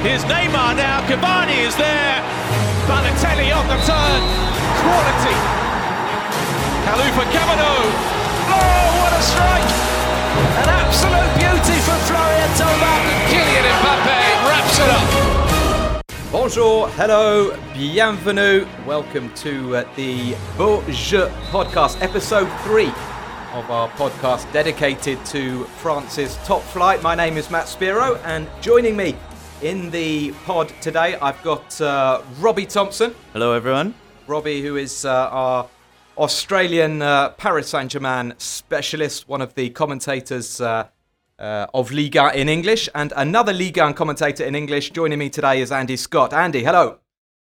Here's Neymar now. Cavani is there. Balotelli on the turn. Quality. Kalufa Kamano. Oh, what a strike! An absolute beauty from Florian Thauvin. Kylian Mbappe wraps it up. Bonjour, hello, bienvenue. Welcome to uh, the Beau Jeu podcast, episode three of our podcast dedicated to France's top flight. My name is Matt Spiro, and joining me in the pod today, I've got uh, Robbie Thompson. Hello, everyone. Robbie, who is uh, our Australian uh, Paris Saint Germain specialist, one of the commentators uh, uh, of Ligue in English, and another Ligue commentator in English. Joining me today is Andy Scott. Andy, hello.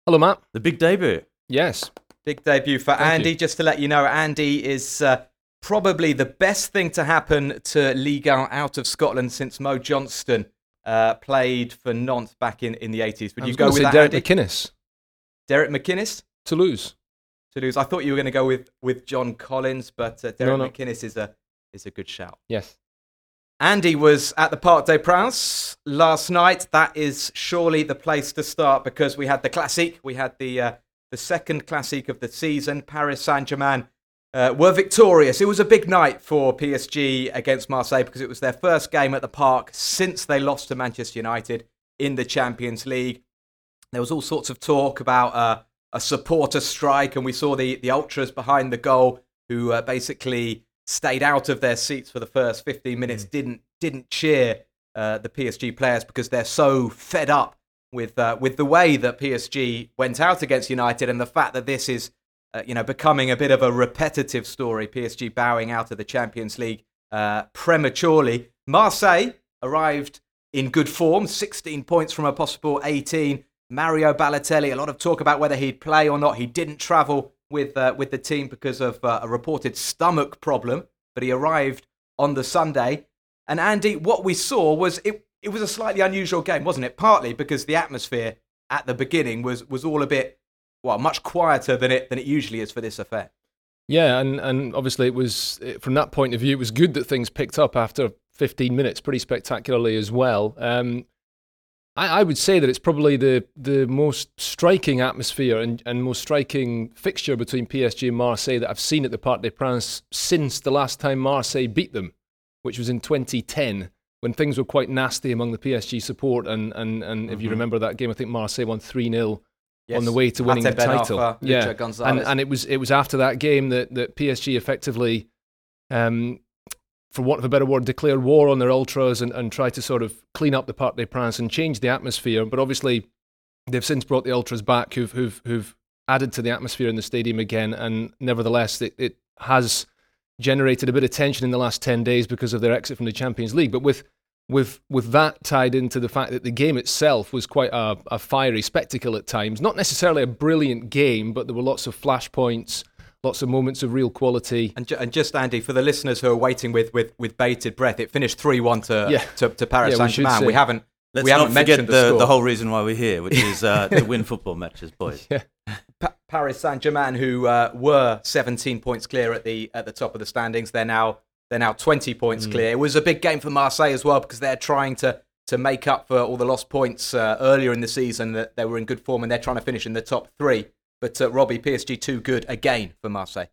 Hello, Matt. The big debut. Yes. Big debut for Thank Andy. you. Just to let you know, Andy is uh, probably the best thing to happen to Ligue out of Scotland since Mo Johnston uh, played for Nantes back in, in the 80s. Would you go with that, Derek Andy? McInnes, Derek McInnes? Toulouse. Toulouse. I thought you were going to go with, with John Collins, but uh, Derek no. McInnes is a is a good shout. Yes. Andy was at the Parc des Princes last night. That is surely the place to start because we had the Classique. We had the uh, the second Classique of the season. Paris Saint Germain uh, were victorious. It was a big night for PSG against Marseille because it was their first game at the Park since they lost to Manchester United in the Champions League. There was all sorts of talk about uh, a supporter strike, and we saw the, the ultras behind the goal who uh, basically stayed out of their seats for the first 15 minutes, didn't didn't cheer uh, the PSG players because they're so fed up with uh, with the way that PSG went out against United and the fact that this is uh, you know becoming a bit of a repetitive story. PSG bowing out of the Champions League uh, prematurely. Marseille arrived in good form, 16 points from a possible 18. Mario Balotelli, a lot of talk about whether he'd play or not. He didn't travel with uh, with the team because of uh, a reported stomach problem, but he arrived on the Sunday. And Andy, what we saw was it. It was a slightly unusual game, wasn't it? Partly because the atmosphere at the beginning was was all a bit well, much quieter than it than it usually is for this affair. Yeah, and, and obviously it was from that point of view, it was good that things picked up after 15 minutes, pretty spectacularly as well. Um, I, I would say that it's probably the the most striking atmosphere and, and most striking fixture between PSG and Marseille that I've seen at the Parc des Princes since the last time Marseille beat them, which was in 2010 when things were quite nasty among the PSG support. And and, and if you remember that game, I think Marseille won 3 0 on the way to winning the Ben title. Arfa, yeah, and and it was it was after that game that that PSG effectively, um, for want of a better word, declared war on their ultras and, and tried to sort of clean up the Parc des Princes and change the atmosphere. But obviously, they've since brought the ultras back, who've who've who've added to the atmosphere in the stadium again. And nevertheless, it, it has generated a bit of tension in the last ten days because of their exit from the Champions League. But with with with that tied into the fact that the game itself was quite a, a fiery spectacle at times. Not necessarily a brilliant game, but there were lots of flashpoints, lots of moments of real quality. And, ju- and just Andy, for the listeners who are waiting with, with, with bated breath, it finished three one to, Yeah. to to Paris Yeah, Saint Germain. say. We haven't Let's we haven't not forget mentioned the, the, the, whole reason why we're here, which is uh, to win football matches, boys. Yeah. Pa- Paris Saint Germain, who uh, were 17 points clear at the at the top of the standings, they're now they're now 20 points Mm. clear. It was a big game for Marseille as well because they're trying to to make up for all the lost points uh, earlier in the season. That they were in good form and they're trying to finish in the top three. But uh, Robbie, PSG too good again for Marseille.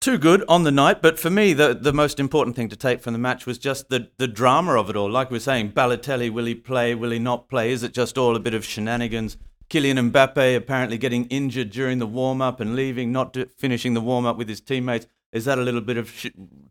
Too good on the night, but for me, the, the most important thing to take from the match was just the, the drama of it all. Like we are saying, Balotelli, will he play? Will he not play? Is it just all a bit of shenanigans? Kylian Mbappe apparently getting injured during the warm up and leaving, not do, finishing the warm up with his teammates. Is that a little bit of sh-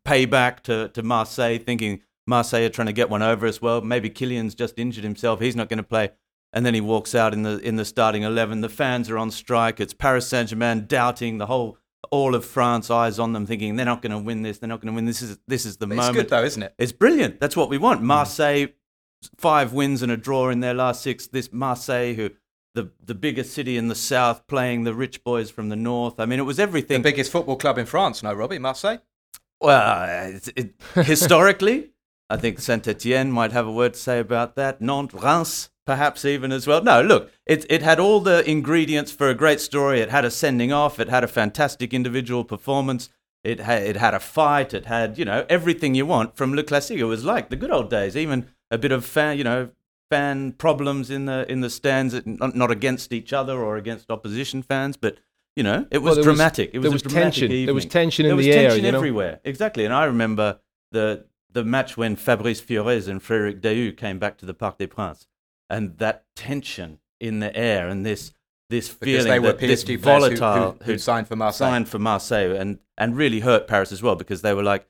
payback to, to Marseille, thinking Marseille are trying to get one over as well? Maybe Kylian's just injured himself. He's not going to play. And then he walks out in the in the starting eleven. The fans are on strike. It's Paris Saint Germain doubting the whole all of France eyes on them, thinking they're not going to win this. They're not going to win. This is this is the It's moment. It's good though, isn't it? It's brilliant. That's what we want. Mm. Marseille, five wins and a draw in their last six. This Marseille, who the the biggest city in the south, playing the rich boys from the north. I mean, it was everything. The biggest football club in France, no, Robbie, Marseille. well, it's, it, historically, I think Saint Etienne might have a word to say about that. Nantes, Reims, perhaps even as well. No, look, it it had all the ingredients for a great story. It had a sending off. It had a fantastic individual performance. It had it had a fight. It had you know everything you want from Le Classique. It was like the good old days. Even a bit of fan, you know, fan problems in the in the stands, not, not against each other or against opposition fans, but you know, it was Well, there was- dramatic. it was there was dramatic tension. There was tension in there was the air, tension you know? everywhere. Exactly, and I remember the the match when Fabrice Fiorèse and Frédéric Déhu came back to the Parc des Princes, and that tension in the air and this this Because feeling they were that this PSG players who, volatile who, who signed for Marseille. signed for Marseille and, and really hurt Paris as well because they were like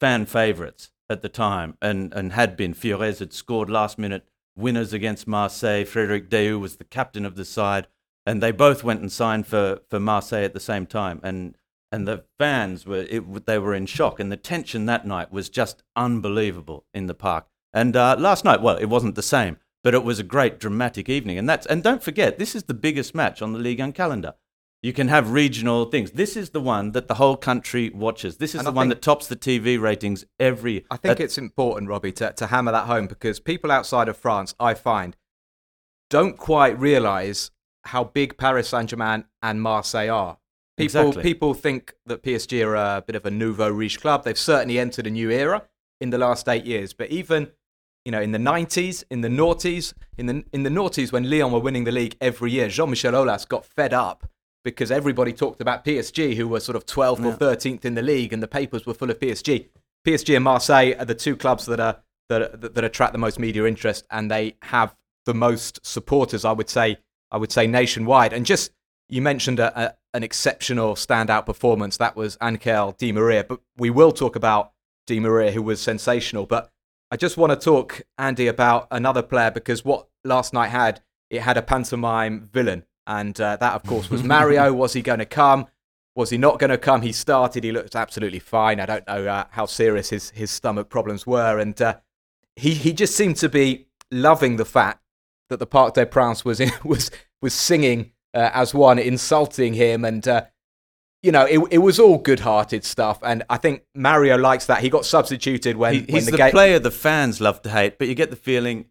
fan favourites at the time and, and had been. Fiorèse had scored last minute winners against Marseille. Frederic Déhu was the captain of the side. And they both went and signed for, for Marseille at the same time. And, and the fans were, it, they were in shock. And the tension that night was just unbelievable in the park. And uh, last night, well, it wasn't the same, but it was a great dramatic evening. And, that's, and don't forget, this is the biggest match on the Ligue 1 calendar. You can have regional things. This is the one that the whole country watches. This is And the I one that tops the TV ratings every. I think at- it's important, Robbie, to, to hammer that home because people outside of France, I find, don't quite realise how big Paris Saint Germain and Marseille are. People, Exactly. people think that PSG are a bit of a nouveau riche club. They've certainly entered a new era in the last eight years. But even, you know, in the 90s, in the noughties, in the, in the noughties when Lyon were winning the league every year, Jean-Michel Aulas got fed up because everybody talked about PSG, who were sort of 12th or 13th in the league, and the papers were full of PSG. PSG and Marseille are the two clubs that are that, that, that attract the most media interest, and they have the most supporters. I would say, I would say nationwide. And just you mentioned a, a, an exceptional standout performance that was Angel Di Maria, but we will talk about Di Maria, who was sensational. But I just want to talk, Andy, about another player because what last night had it had a pantomime villain, and uh, that of course was Mario. was he going to come? Was he not going to come? He started. He looked absolutely fine. I don't know uh, how serious his, his stomach problems were, and uh, he he just seemed to be loving the fact that the Parc des Princes was in, was was singing uh, as one, insulting him, and uh, you know it it was all good-hearted stuff. And I think Mario likes that. He got substituted when, he- when he's the, the, game. player the fans love to hate, but you get the feeling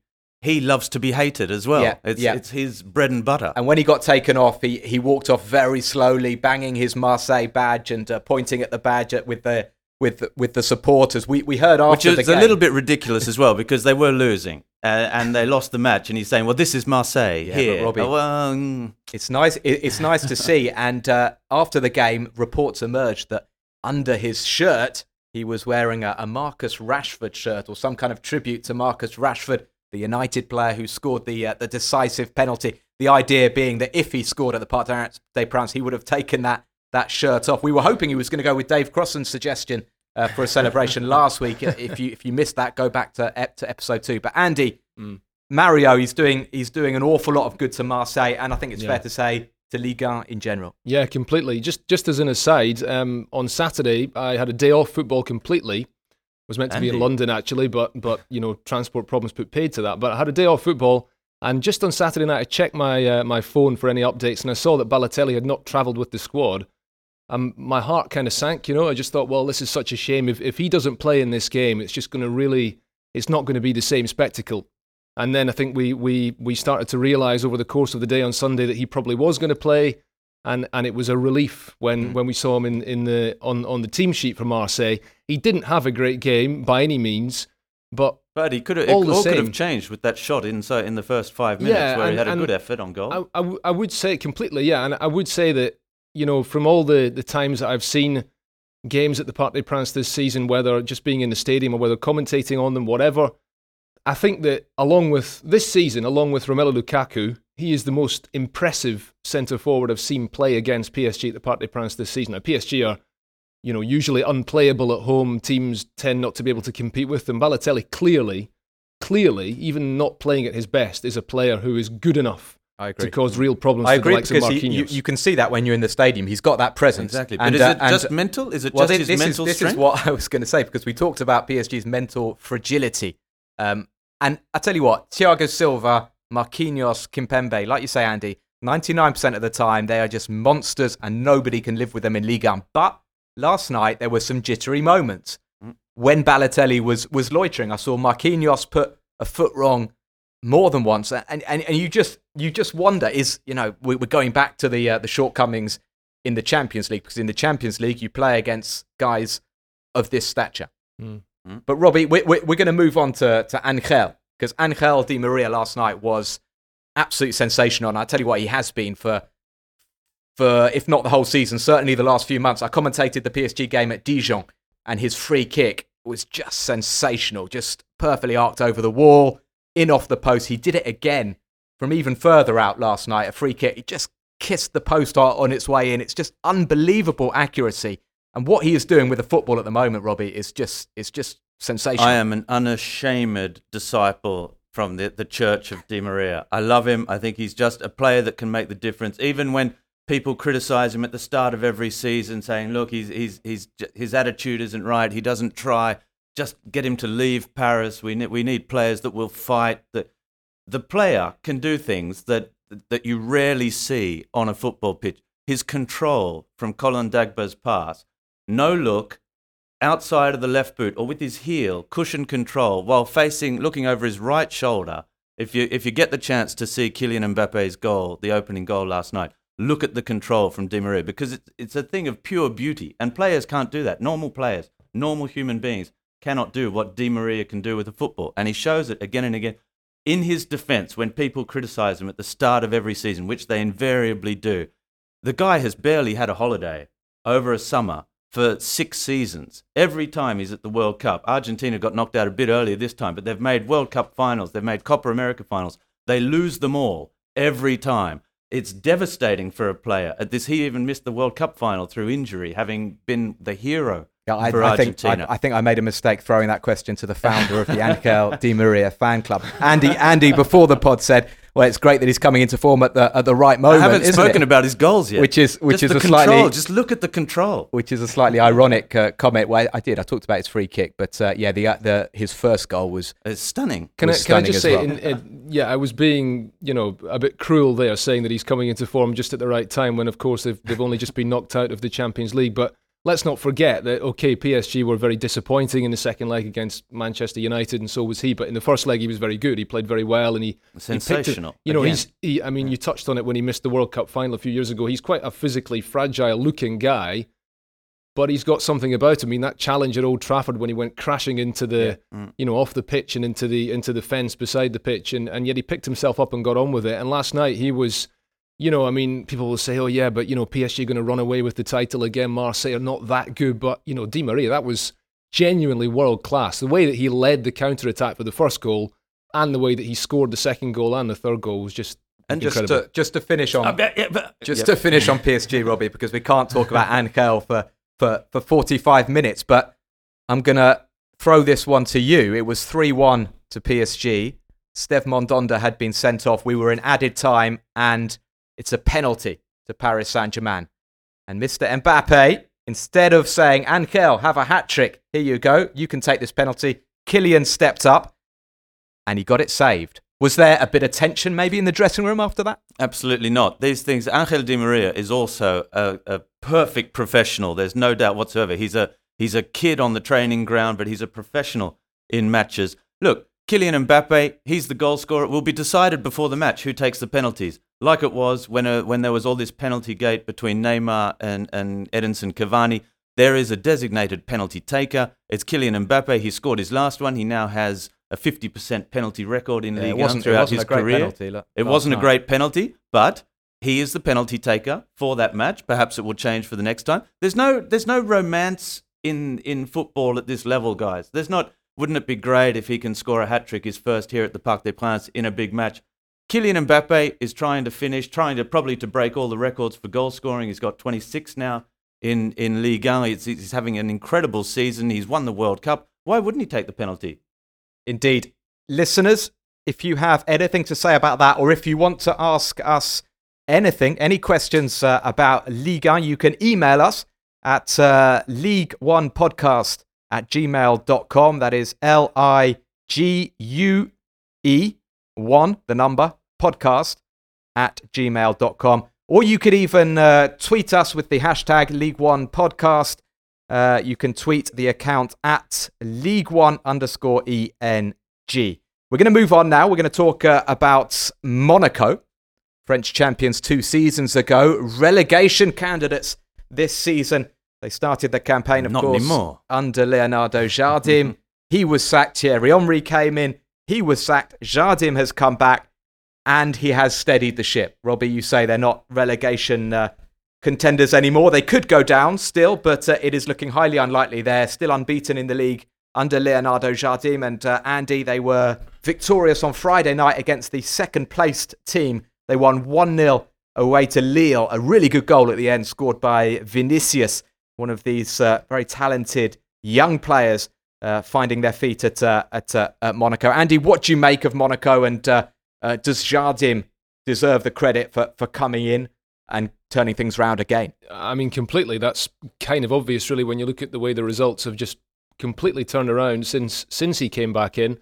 he loves to be hated as well. Yeah, it's, yeah. it's his bread and butter. And when he got taken off, he, he walked off very slowly, banging his Marseille badge and uh, pointing at the badge at, with the with with the supporters. We we heard after Which is a little bit ridiculous as well because they were losing uh, and they lost the match. And he's saying, "Well, this is Marseille Yeah, here." Robbie- Oh, mm, It's nice. It, it's nice to see. And uh, after the game, reports emerged that under his shirt, he was wearing a, a Marcus Rashford shirt or some kind of tribute to Marcus Rashford, the United player who scored the uh, the decisive penalty. The idea being that if he scored at the Parc des Princes, he would have taken that that shirt off. We were hoping he was going to go with Dave Crosson's suggestion uh, for a celebration last week. If you if you missed that, go back to ep- to episode two. But Andy, Mario, he's doing he's doing an awful lot of good to Marseille, and I think it's Yeah. fair to say to Ligue 1 in general. Yeah, completely. Just just as an aside, um, on Saturday I had a day off football completely. Was meant to be in London actually, but but you know transport problems put paid to that. But I had a day off football, and just on Saturday night I checked my uh, my phone for any updates, and I saw that Balotelli had not travelled with the squad. Um, my heart kind of sank. You know, I just thought, well, this is such a shame. If if he doesn't play in this game, it's just going to really, it's not going to be the same spectacle. And then I think we we we started to realise over the course of the day on Sunday that he probably was going to play, and and it was a relief when mm. when we saw him in in the on on the team sheet for Marseille. He didn't have a great game by any means, but but he could have. All It all could have changed with that shot inside in the first five minutes, Yeah, where he had a good effort on goal. I, I, w- I would say completely, yeah, and I would say that you know from all the the times that I've seen games at the Parc des Princes this season, whether just being in the stadium or whether commentating on them, whatever, I think that along with this season, along with Romelu Lukaku, he is the most impressive centre forward I've seen play against PSG at the Parc des Princes this season. Now, PSG are you know usually unplayable at home. Teams tend not to be able to compete with them. Balotelli clearly, clearly, even not playing at his best, is a player who is good enough I to cause real problems I to agree the likes of because he, you, you can see that when you're in the stadium. He's got that presence. exactly. But And, is uh, it and- just mental? Is it well, just thi- his this, mental is, this is what I was going to say because we talked about PSG's mental fragility. Um, and I tell you what, Thiago Silva, Marquinhos, Kimpembe, like you say, Andy, 99% of the time they are just monsters and nobody can live with them in Ligue 1. But last night there were some jittery moments. Mm. When Balotelli was, was loitering, I saw Marquinhos put a foot wrong more than once. And, and, and you, just, you just wonder is, you know, we- we're going back to the, uh, the shortcomings in the Champions League because in the Champions League you play against guys of this stature. Mm. Mm. But Robbie, we, we, we're going to move on to, to Angel because Angel Di Maria last night was absolutely sensational. And I tell you what, he has been for for if not the whole season, certainly the last few months. I commentated the PSG game at Dijon, and his free kick was just sensational, just perfectly arced over the wall, in off the post. He did it again from even further out last night. A free kick, he just kissed the post on its way in. It's just unbelievable accuracy. And what he is doing with the football at the moment, Robbie, is just it's just sensational. I am an unashamed disciple from the, the Church of Di Maria. I love him. I think he's just a player that can make the difference. Even when people criticize him at the start of every season, saying, "Look, he's, he's, he's, his attitude isn't right. He doesn't try. Just get him to leave Paris. We need, we need players that will fight." That the player can do things that that you rarely see on a football pitch. His control from Colin Dagba's pass, no look, outside of the left boot or with his heel, cushion control, while facing, looking over his right shoulder. If you if you get the chance to see Kylian Mbappe's goal, the opening goal last night, look at the control from Di Maria because it's it's a thing of pure beauty, and players can't do that. Normal players, normal human beings cannot do what Di Maria can do with a football, and he shows it again and again. In his defense, when people criticize him at the start of every season, which they invariably do, the guy has barely had a holiday over a summer for six seasons. Every time he's at the World Cup, Argentina got knocked out a bit earlier this time, but they've made World Cup finals, they've made Copa America finals. They lose them all every time. It's devastating for a player. At this, he even missed the World Cup final through injury, having been the hero yeah, I, for I think Argentina. I, I think I made a mistake throwing that question to the founder of the Angel Di Maria fan club, Andy. Andy, before the pod said, "Well, it's great that he's coming into form at the at the right moment." I haven't isn't spoken it? about his goals yet, Which is- which Just is the a slightly- Just look at the control. which is a slightly ironic uh, comment. Well, I did. I talked about his free kick, but uh, yeah, the uh, the his first goal was It's stunning. Can I, was can I just say, well. in, in, yeah, I was being, you know, a bit cruel there, saying that he's coming into form just at the right time when, of course, they've, they've only just been knocked out of the Champions League. But let's not forget that, okay, PSG were very disappointing in the second leg against Manchester United, and so was he. But in the first leg, he was very good. He played very well, and he he it- Sensational. you know, Again. he's. He, I mean, you touched on it when he missed the World Cup final a few years ago. He's quite a physically fragile-looking guy, but he's got something about him. I mean, that challenge at Old Trafford when he went crashing into the, Mm. you know, off the pitch and into the into the fence beside the pitch, and and yet he picked himself up and got on with it. And last night he was. You know, I mean, people will say, "Oh, yeah, but you know, PSG going to run away with the title again. Marseille are not that good." But you know, Di Maria, that was genuinely world class. The way that he led the counter attack for the first goal, and the way that he scored the second goal and the third goal was just and just incredible. to, just to finish on Uh, yeah, yeah, but- just Yep. to finish on PSG, Robbie, because we can't talk about Angel for, for, for 45 minutes, but I'm going to throw this one to you. It was 3 1 to PSG. Steve Mandanda had been sent off. We were in added time, and it's a penalty to Paris Saint Germain. And Mr. Mbappe, instead of saying, Angel, have a hat trick, here you go, you can take this penalty, Kylian stepped up and he got it saved. Was there a bit of tension maybe in the dressing room after that? Absolutely not. These things, Angel Di Maria is also a, a perfect professional. There's no doubt whatsoever. He's a he's a kid on the training ground, but he's a professional in matches. Look, Kylian Mbappe, he's the goal scorer. It will be decided before the match who takes the penalties, like it was when uh, when there was all this penalty gate between Neymar and and Edinson Cavani. There is a designated penalty taker. It's Kylian Mbappe. He scored his last one. He now has a 50% penalty record in Yeah, Ligue it 1 wasn't, it throughout his a great career. penalty. look, It wasn't a great penalty, but he is the penalty taker for that match. Perhaps it will change for the next time. There's no there's no romance in in football at this level, guys. There's not. Wouldn't it be great if he can score a hat trick his first here at the Parc des Princes in a big match? Kylian Mbappe is trying to finish, trying to probably to break all the records for goal scoring. He's got 26 now in in Ligue 1. He's, he's having an incredible season. He's won the World Cup. Why wouldn't he take the penalty? Indeed. Listeners, if you have anything to say about that, or if you want to ask us anything, any questions uh, about Ligue 1, you can email us at uh, Ligue One Podcast at gmail.com. That is L I G U E 1, the number, podcast at gmail.com. Or you could even uh, tweet us with the hashtag Ligue One Podcast. Uh, you can tweet the account at Ligue One underscore ENG. We're going to move on now. We're going to talk uh, about Monaco, French champions two seasons ago, relegation candidates this season. They started the campaign, of Not course, anymore. under Leonardo Jardim. he was sacked. Thierry Henry came in. He was sacked. Jardim has come back and he has steadied the ship. Robbie, you say they're not relegation uh, contenders anymore. They could go down still, but uh, it is looking highly unlikely. They're still unbeaten in the league under Leonardo Jardim and uh, Andy. They were victorious on Friday night against the second placed team. They won 1 0 away to Lille. A really good goal at the end, scored by Vinicius, one of these uh, very talented young players uh, finding their feet at, uh, at, uh, at, Monaco. Andy, what do you make of Monaco and uh, does Jardim deserve the credit for, for coming in and turning things around again? I mean, completely. That's kind of obvious, really, when you look at the way the results have just completely turned around since since he came back in.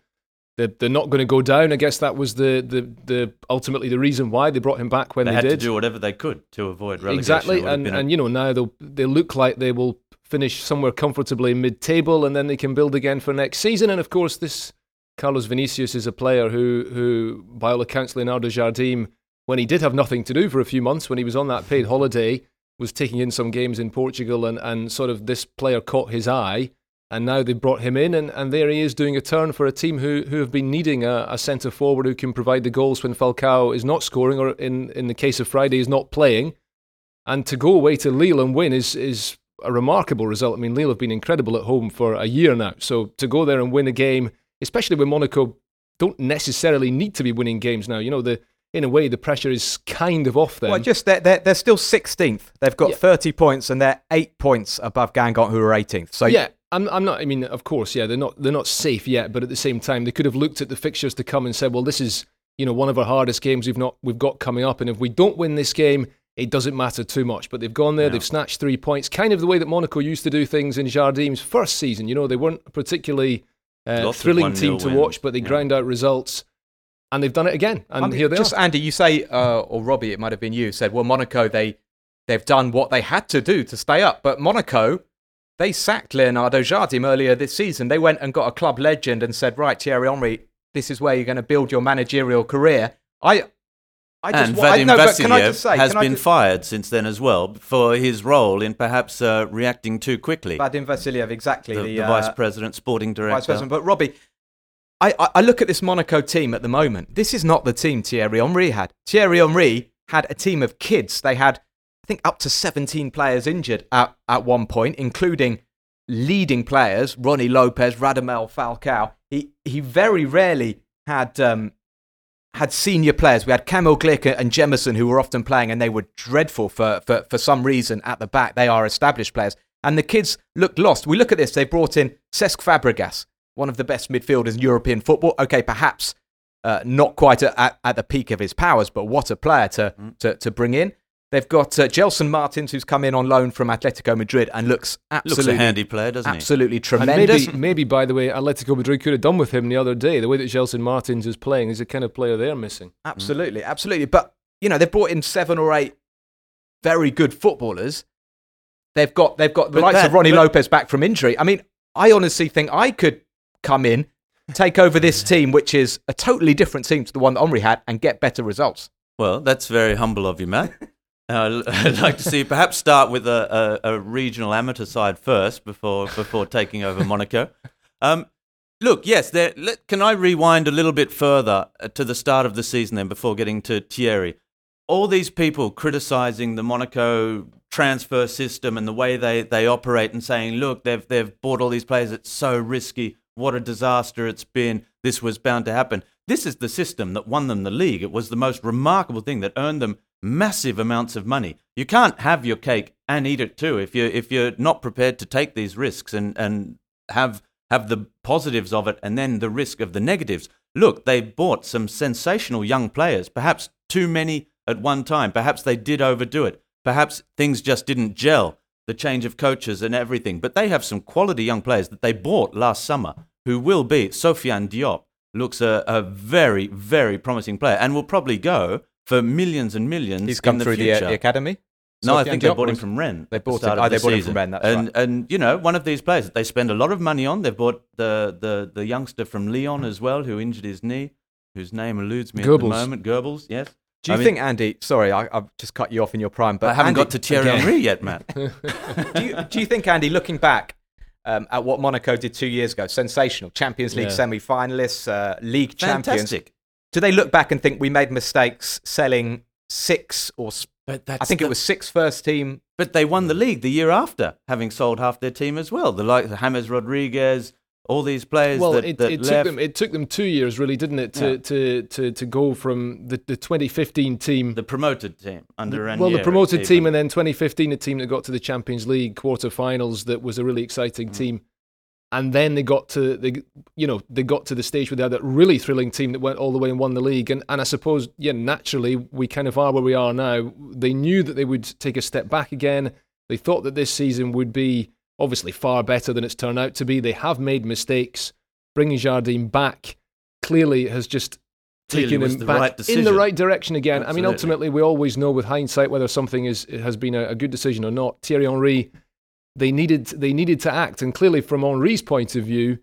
They're, they're not going to go down. I guess that was the, the, the ultimately the reason why they brought him back when they, they had did. to do whatever they could to avoid relegation. Exactly, and and you know now they they look like they will finish somewhere comfortably mid-table, and then they can build again for next season. And of course, this Carlos Vinicius is a player who who, by all accounts, Leonardo Jardim, when he did have nothing to do for a few months, when he was on that paid holiday, was taking in some games in Portugal, and and sort of this player caught his eye and now they've brought him in, and, and there he is doing a turn for a team who, who have been needing a, a centre forward who can provide the goals when Falcao is not scoring, or in, in the case of Friday, is not playing. And to go away to Lille and win is, is a remarkable result. I mean, Lille have been incredible at home for a year now. So to go there and win a game, especially when Monaco don't necessarily need to be winning games now. You know, the in a way, the pressure is kind of off them. Well, just they're, they're, they're still 16th. They've got yeah. 30 points and they're eight points above Guingamp, who are 18th. So yeah, I'm, I'm not. I mean, of course, yeah, they're not. They're not safe yet. But at the same time, they could have looked at the fixtures to come and said, well, this is you know one of our hardest games we've not we've got coming up, and if we don't win this game, it doesn't matter too much. But they've gone there, they've snatched three points, kind of the way that Monaco used to do things in Jardim's first season. You know, they weren't particularly uh, thrilling team to watch, but they yeah. grind out results. And they've done it again, and I mean, here they just, are. Andy, you say, uh, or Robbie, it might have been you, said, well, Monaco, they they've done what they had to do to stay up, but Monaco they sacked Leonardo Jardim earlier this season. They went and got a club legend and said, right, Thierry Henry, this is where you're going to build your managerial career. I, I just, and Vadim no, Vassiliev say, has been just... fired since then as well for his role in perhaps uh, reacting too quickly. Vadim Vassiliev, exactly. The, the, the uh, vice president, sporting director. Vice president. But Robbie, I, I look at this Monaco team at the moment. This is not the team Thierry Henry had. Thierry Henry had a team of kids. They had I think up to 17 players injured at, at one point, including leading players, Rony Lopes, Radamel Falcao. He, he very rarely had, um, had senior players. We had Kamil Glik and Jemerson who were often playing and they were dreadful for, for, for some reason at the back. They are established players. And the kids looked lost. We look at this, they brought in Cesc Fabregas, one of the best midfielders in European football. Okay, perhaps uh, not quite at, at, the peak of his powers, but what a player to, mm. to, to bring in. They've got uh, Gelson Martins, who's come in on loan from Atletico Madrid and looks absolutely looks a handy player, doesn't he? Absolutely tremendous. Maybe, maybe, by the way, Atletico Madrid could have done with him the other day. The way that Gelson Martins is playing is the kind of player they're missing. Absolutely, mm. absolutely. But you know, they've brought in seven or eight very good footballers. They've got they've got the but likes that, of Rony Lopes back from injury. I mean, I honestly think I could come in, take over this team, which is a totally different team to the one that Henry had, and get better results. Well, that's very humble of you, Matt. Uh, I'd like to see perhaps start with a, a, a, regional amateur side first before before taking over Monaco. Um, look, yes, there, let, can I rewind a little bit further uh, to the start of the season then before getting to Thierry? All these people criticizing the Monaco transfer system and the way they, they operate and saying, look, they've, they've bought all these players, it's so risky, what a disaster it's been, this was bound to happen. This is the system that won them the league. It was the most remarkable thing that earned them massive amounts of money. You can't have your cake and eat it too if you if you're not prepared to take these risks and and have have the positives of it and then the risk of the negatives. Look, they bought some sensational young players, perhaps too many at one time. Perhaps they did overdo it. Perhaps things just didn't gel, the change of coaches and everything. But they have some quality young players that they bought last summer who will be. Sofiane Diop looks a, a very, very promising player and will probably go for millions and millions. He's come the through the, uh, the, academy. No, I think they bought him from Rennes. They bought him. Oh, they bought him from Rennes. And, right. And you know, one of these players that they spend a lot of money on. They've bought the the the youngster from Lyon as well, who injured his knee, whose name eludes me Geubbels. at the moment. Geubbels, yes. Do you I think, Andy? Sorry, I, have just cut you off in your prime, but I haven't Andy, got to Thierry Henry yet, Matt. do, you, do you think, Andy, looking back, um, at what Monaco did two years ago. Sensational. Champions League Yeah. semi-finalists, uh, league champions. Fantastic. Do they look back and think we made mistakes selling six or But that's I think the- it was six first team? But they won the league the year after, having sold half their team as well. The like the James Rodriguez, all these players Well, that, it, that it took them it took them two years, really, didn't it, to Yeah. to, to, to go from the, the 2015 team the promoted team under well, the Ranieri promoted even. team, and then 2015, a team that got to the Champions League quarterfinals. That was a really exciting Mm. team. And then they got to the, you know, they got to the stage where they had that really thrilling team that went all the way and won the league. And and I suppose, yeah, naturally, we kind of are where we are now. They knew that they would take a step back again. They thought that this season would be obviously far better than it's turned out to be. They have made mistakes. Bringing Jardim back clearly has just taken him back right in the right direction again. I mean, ultimately, we always know with hindsight whether something is has been a, a good decision or not. Thierry Henry, they needed they needed to act, and clearly from Henry's point of view,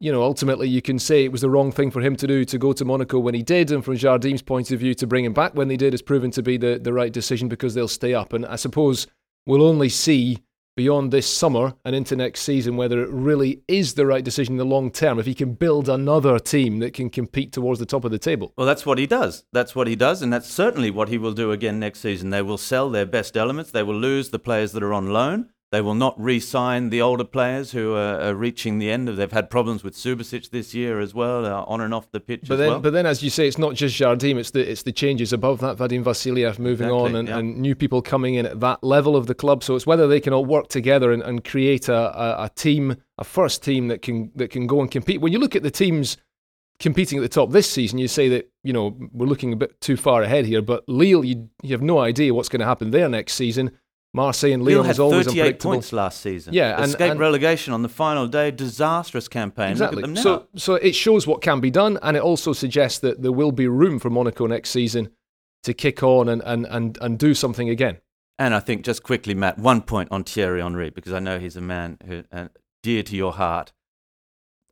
you know, ultimately you can say it was the wrong thing for him to do to go to Monaco when he did, and from Jardim's point of view to bring him back when they did has proven to be the the right decision because they'll stay up. And I suppose we'll only see beyond this summer and into next season whether it really is the right decision in the long term if he can build another team that can compete towards the top of the table. Well, that's what he does. That's what he does, and that's certainly what he will do again next season. They will sell their best elements. They will lose the players that are on loan. They will not re-sign the older players who are, are reaching the end of. They've had problems with Subasic this year as well, uh, on and off the pitch But as then, well. but then, as you say, it's not just Jardim; it's the it's the changes above that. Vadim Vasiliev moving Exactly, on, and, yeah. and new people coming in at that level of the club. So it's whether they can all work together and, and create a, a, a team, a first team that can that can go and compete. When you look at the teams competing at the top this season, you say that you know we're looking a bit too far ahead here. But Lille, you you have no idea what's going to happen there next season. Marseille and Lyon is always 38 unpredictable. points last season. Yeah, and- escaped and- relegation on the final day. Disastrous campaign. Exactly. Look at them now. So, so it shows what can be done, and it also suggests that there will be room for Monaco next season to kick on and, and, and, and do something again. And I think just quickly, Matt, one point on Thierry Henry because I know he's a man who uh, dear to your heart.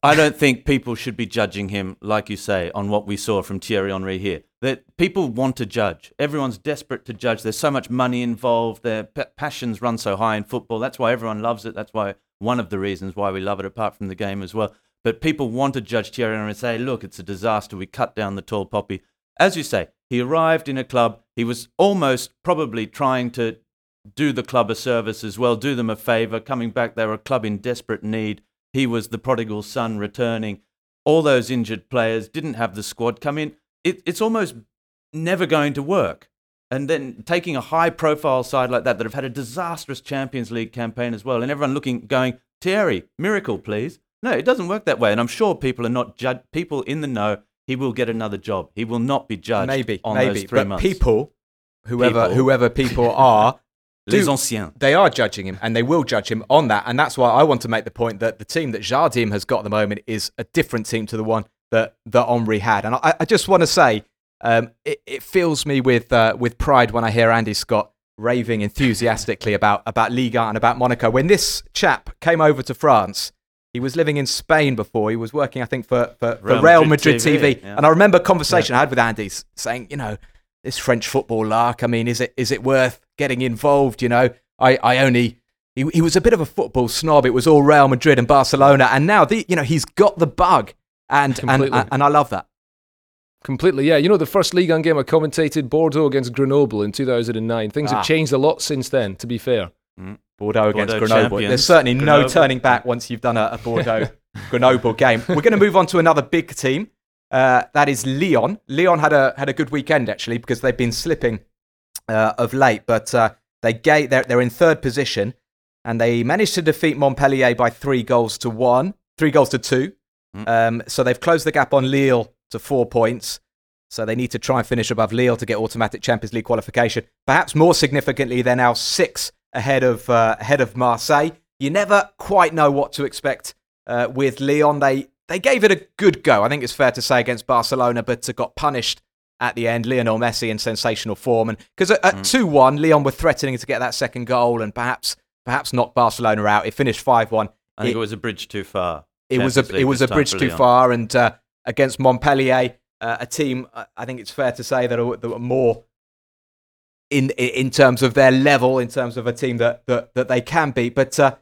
I don't think people should be judging him, like you say, on what we saw from Thierry Henry here. That people want to judge. Everyone's desperate to judge. There's so much money involved. Their p- passions run so high in football. That's why everyone loves it. That's why one of the reasons why we love it, apart from the game as well. But people want to judge Thierry Henry and say, "Look, it's a disaster. We cut down the tall poppy." As you say, he arrived in a club. He was almost probably trying to do the club a service as well, do them a favour. Coming back, they were a club in desperate need. He was the prodigal son returning. All those injured players didn't have the squad come in. It, it's almost never going to work. And then taking a high profile side like that, that have had a disastrous Champions League campaign as well, and everyone looking, going, Thierry, miracle, please. No, it doesn't work that way. And I'm sure people are not judged, people in the know, he will get another job. He will not be judged maybe, on maybe. those three but months. people, whoever People. whoever people are, Les do- anciens. they are judging him, and they will judge him on that. And that's why I want to make the point that the team that Jardim has got at the moment is a different team to the one that that Henri had. And I, I just want to say, um, it, it fills me with uh, with pride when I hear Andy Scott raving enthusiastically about about Ligue and about Monaco. When this chap came over to France, he was living in Spain before. He was working, I think, for for, for Real, Real Madrid, Madrid TV. TV, yeah. And I remember a conversation I had with Andy saying, you know, this French football lark. I mean, is it is it worth getting involved? You know, I, I only he, he was a bit of a football snob. It was all Real Madrid and Barcelona, and now the you know he's got the bug, and and Completely. and I love that. Completely, yeah. You know, the first League game I commentated, Bordeaux against Grenoble in 2009. Things Ah. have changed a lot since then, to be fair. Bordeaux against Bordeaux Grenoble. champions. There's certainly no turning back once you've done a, a Bordeaux Grenoble game. We're going to move on to another big team. Uh, that is Lyon. Lyon had a had a good weekend actually because they've been slipping uh, of late, but uh, they gave, they're they're in third position and they managed to defeat Montpellier by three goals to one, three goals to two. Mm. Um, so they've closed the gap on Lille to four points. So they need to try and finish above Lille to get automatic Champions League qualification. Perhaps more significantly, they're now six ahead of uh, ahead of Marseille. You never quite know what to expect uh, with Lyon. They they gave it a good go. I think it's fair to say against Barcelona, but uh, got punished at the end. Lionel Messi in sensational form, and because at- at two one, Lyon were threatening to get that second goal and perhaps perhaps knock Barcelona out. It finished five one. I think it, was a bridge too far. It was a it was a bridge too far, and uh, against Montpellier, uh, a team I think it's fair to say that are, that are more in in terms of their level, in terms of a team that that, that they can beat. But uh,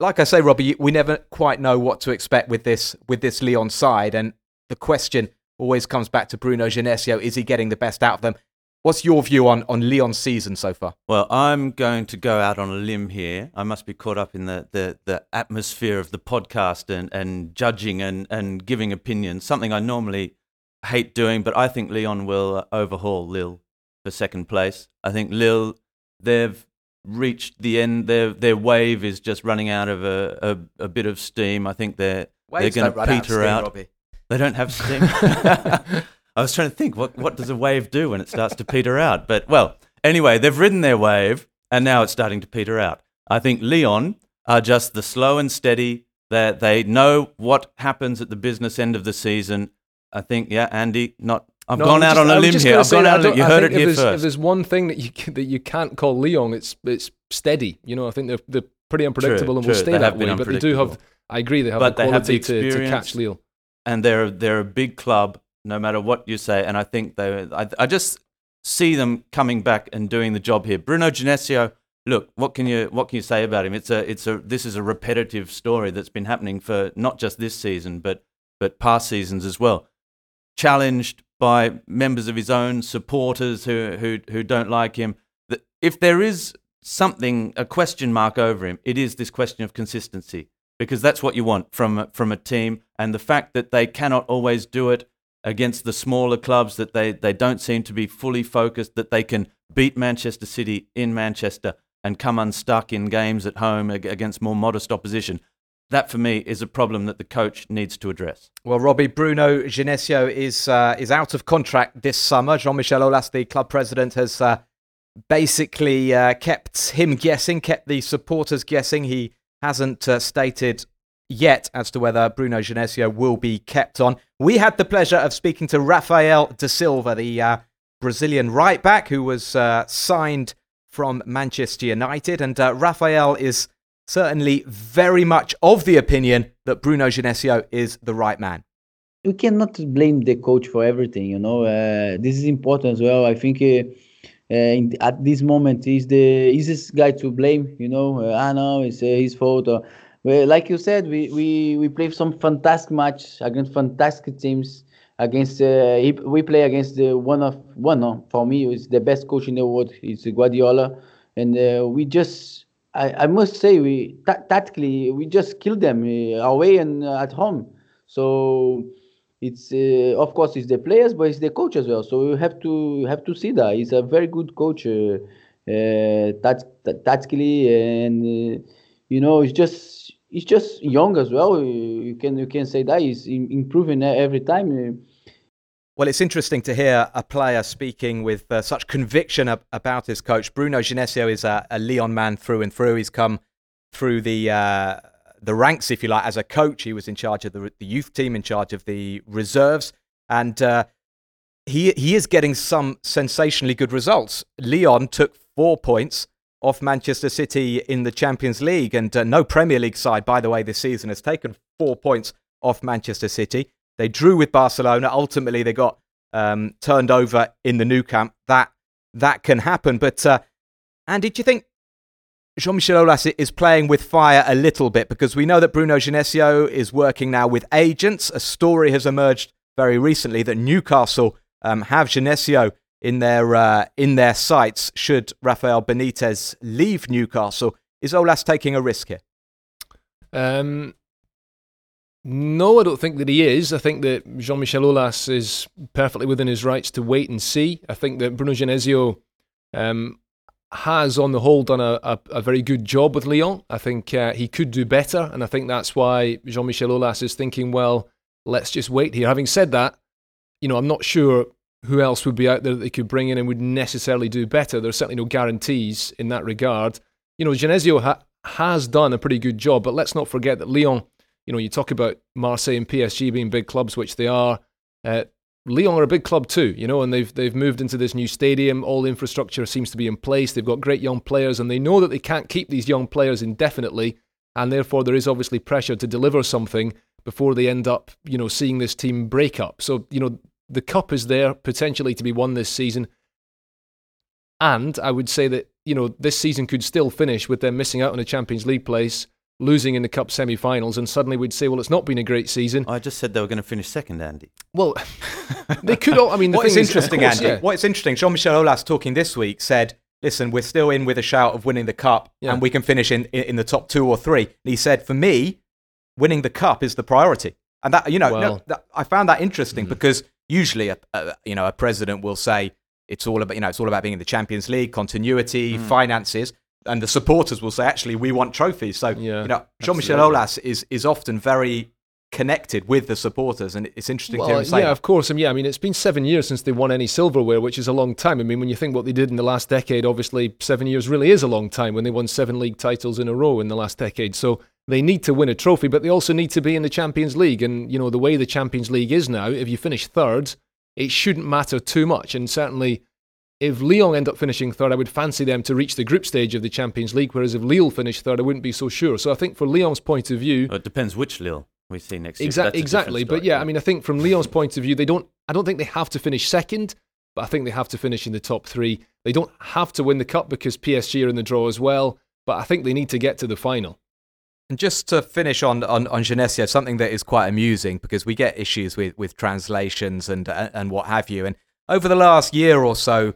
like I say, Robbie, we never quite know what to expect with this with this Lyon side, and the question always comes back to Bruno Genesio: Is he getting the best out of them? What's your view on, on Lyon's season so far? Well, I'm going to go out on a limb here. I must be caught up in the, the, the atmosphere of the podcast and, and judging and, and giving opinions, something I normally hate doing, but I think Lyon will overhaul Lille for second place. I think Lille, they've reached the end. Their their wave is just running out of a, a, a bit of steam. I think they're Waves they're going to peter out. out. They don't have steam. I was trying to think what what does a wave do when it starts to peter out? But well, anyway, they've ridden their wave and now it's starting to peter out. I think Lyon are just the slow and steady. That they know what happens at the business end of the season. I think, yeah, Andy, not. I've No, gone out just- on a limb here. I've gone out. You I heard it if here there's, If there's one thing that you that you can't call Lyon, it's it's steady. You know, I think they're they're pretty unpredictable and will true. stay They that way. But they do have. I agree. They have But the they have the quality to, to catch Lille. and they're they're a big club, no matter what you say. And I think they, I, I just see them coming back and doing the job here. Bruno Genesio, look, what can you what can you say about him? It's a it's a this is a repetitive story that's been happening for not just this season, but but past seasons as well. Challenged by members of his own supporters who who who don't like him. If there is something a question mark over him, it is this question of consistency because that's what you want from from a team and the fact that they cannot always do it against the smaller clubs that they they don't seem to be fully focused that they can beat Manchester City in Manchester and come unstuck in games at home against more modest opposition that for me is a problem that the coach needs to address Well, Robbie, Bruno Genesio is uh, is out of contract this summer. Jean-Michel Aulas, the club president, has uh, basically uh, kept him guessing, kept the supporters guessing. He hasn't uh, stated yet as to whether Bruno Genesio will be kept on. We had the pleasure of speaking to Rafael da Silva, the uh, Brazilian right back who was uh, signed from Manchester United, and uh, Rafael is certainly very much of the opinion that Bruno Genesio is the right man. we cannot blame the coach for everything you know uh, this is important as well i think uh, uh, in, at this moment he's the easiest guy to blame you know uh, i know it's uh, his fault or, like you said we, we we play some fantastic match against fantastic teams against uh, we play against the one of one no, for me is the best coach in the world it's guardiola. And uh, we just I, I must say we ta- tactically we just killed them uh, away and uh, at home. So it's uh, of course it's the players but it's the coach as well. So you have to have to see that. He's a very good coach uh, uh, tactically. And you know it's just he's just young as well you can you can say that he's improving every time uh, Well, it's interesting to hear a player speaking with uh, such conviction ab- about his coach. Bruno Genesio is a, a Lyon man through and through. He's come through the uh, the ranks, if you like, as a coach. He was in charge of the, the youth team, in charge of the reserves, and uh, he he is getting some sensationally good results. Lyon took four points off Manchester City in the Champions League, and uh, no Premier League side, by the way, this season has taken four points off Manchester City. They drew with Barcelona. Ultimately, they got um, turned over in the Nou Camp. That that can happen. But uh, Andy, do you think Jean-Michel Aulas is playing with fire a little bit because we know that Bruno Genesio is working now with agents. A story has emerged very recently that Newcastle um, have Genesio in their uh, in their sights. Should Rafael Benitez leave Newcastle, is Aulas taking a risk here? Um, no, I don't think that he is. I think that Jean Michel Aulas is perfectly within his rights to wait and see. I think that Bruno Genesio um, has, on the whole, done a, a, a very good job with Lyon. I think uh, he could do better, and I think that's why Jean Michel Aulas is thinking, well, let's just wait here. Having said that, you know, I'm not sure who else would be out there that they could bring in and would necessarily do better. There's certainly no guarantees in that regard. You know, Genesio ha- has done a pretty good job, but let's not forget that Lyon, you know, you talk about Marseille and PSG being big clubs, which they are. Uh, Lyon are a big club too, you know, and they've they've moved into this new stadium. All infrastructure seems to be in place. They've got great young players, and they know that they can't keep these young players indefinitely, and therefore there is obviously pressure to deliver something before they end up, you know, seeing this team break up. So you know, the cup is there potentially to be won this season, and I would say that you know this season could still finish with them missing out on a Champions League place losing in the cup semi-finals, and suddenly we'd say, well, it's not been a great season. I just said they were going to finish second, Andy. Well, they could. All, I mean, the What is thing is, of interesting, course, Andy? yeah. What is interesting? Jean-Michel Aulas talking this week said, "Listen, we're still in with a shout of winning the cup, Yeah. and we can finish in, in in the top two or three. And he said, "For me, winning the cup is the priority." And that you know, no, that, I found that interesting mm-hmm. because usually, a, a, you know, a president will say it's all about you know it's all about being in the Champions League, continuity, hmm. finances. And the supporters will say, actually, we want trophies. So, Yeah, you know, Jean-Michel absolutely. Aulas is, is often very connected with the supporters. And it's interesting to hear him say yeah, that. of course. And yeah, I mean, it's been seven years since they won any silverware, which is a long time. I mean, when you think what they did in the last decade, obviously seven years really is a long time when they won seven league titles in a row in the last decade. So they need to win a trophy, but they also need to be in the Champions League. And, you know, the way the Champions League is now, if you finish third, it shouldn't matter too much. And certainly, if Lyon end up finishing third, I would fancy them to reach the group stage of the Champions League, whereas if Lille finished third, I wouldn't be so sure. So I think for Lyon's point of view, it depends which Lille we see next year. Exactly. But story. yeah, I mean, I think from Lyon's point of view, they don't. I don't think they have to finish second, but I think they have to finish in the top three. They don't have to win the cup because PSG are in the draw as well. But I think they need to get to the final. And just to finish on on, on Genesio, something that is quite amusing because we get issues with, with translations and and what have you. And over the last year or so,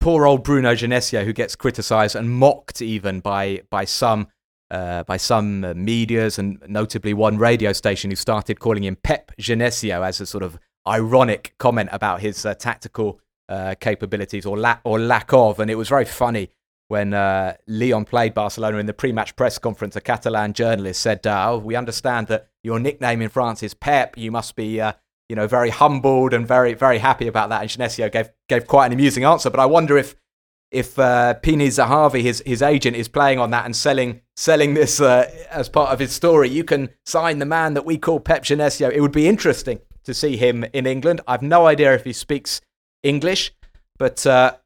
poor old Bruno Genesio, who gets criticised and mocked even by by some uh, by some uh, medias and notably one radio station who started calling him Pep Genesio as a sort of ironic comment about his uh, tactical uh, capabilities or lack or lack of, and it was very funny when uh, Lyon played Barcelona in the pre-match press conference. A Catalan journalist said, uh, "Oh, we understand that your nickname in France is Pep. You must be." Uh, you know, very humbled and very, very happy about that. And Genesio gave gave quite an amusing answer. But I wonder if if uh, Pini Zahavi, his his agent, is playing on that and selling selling this uh, as part of his story. You can sign the man that we call Pep Genesio. It would be interesting to see him in England. I've no idea if he speaks English, but uh,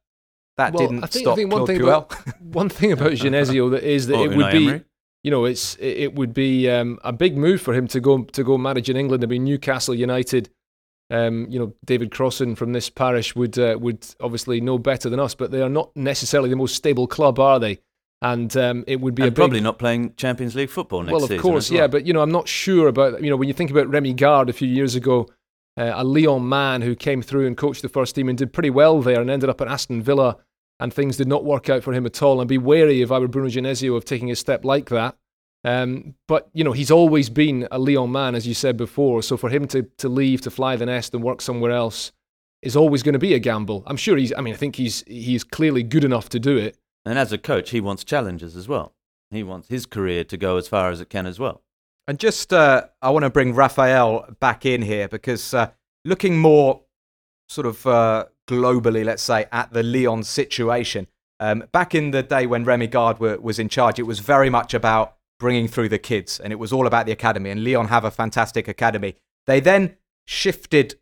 that Well, didn't I think, stop I think one Claude thing Puel. about one thing about Genesio that is that Or it Unai would be, Emery. you know, it's it, it would be um, a big move for him to go to go manage in England. I mean, Newcastle United. Um, you know, David Crossan from this parish would uh, would obviously know better than us, but they are not necessarily the most stable club, are they? And um, it would be and a big, probably not playing Champions League football next well, of season. course, well. yeah, but you know, I'm not sure about you know when you think about Rémi Garde a few years ago, uh, a Lyon man who came through and coached the first team and did pretty well there, and ended up at Aston Villa, and things did not work out for him at all. And be wary if I were Bruno Genesio of taking a step like that. Um, but you know, he's always been a Lyon man, as you said before. So for him to to leave to fly the nest and work somewhere else is always going to be a gamble. I'm sure he's. I mean, I think he's he's clearly good enough to do it. And as a coach, he wants challenges as well. He wants his career to go as far as it can as well. And just, uh, I want to bring Rafael back in here because uh, looking more sort of uh, globally, let's say, at the Lyon situation, um, back in the day when Rémi Garde were, was in charge, it was very much about bringing through the kids and it was all about the academy. And Lyon have a fantastic academy. They then shifted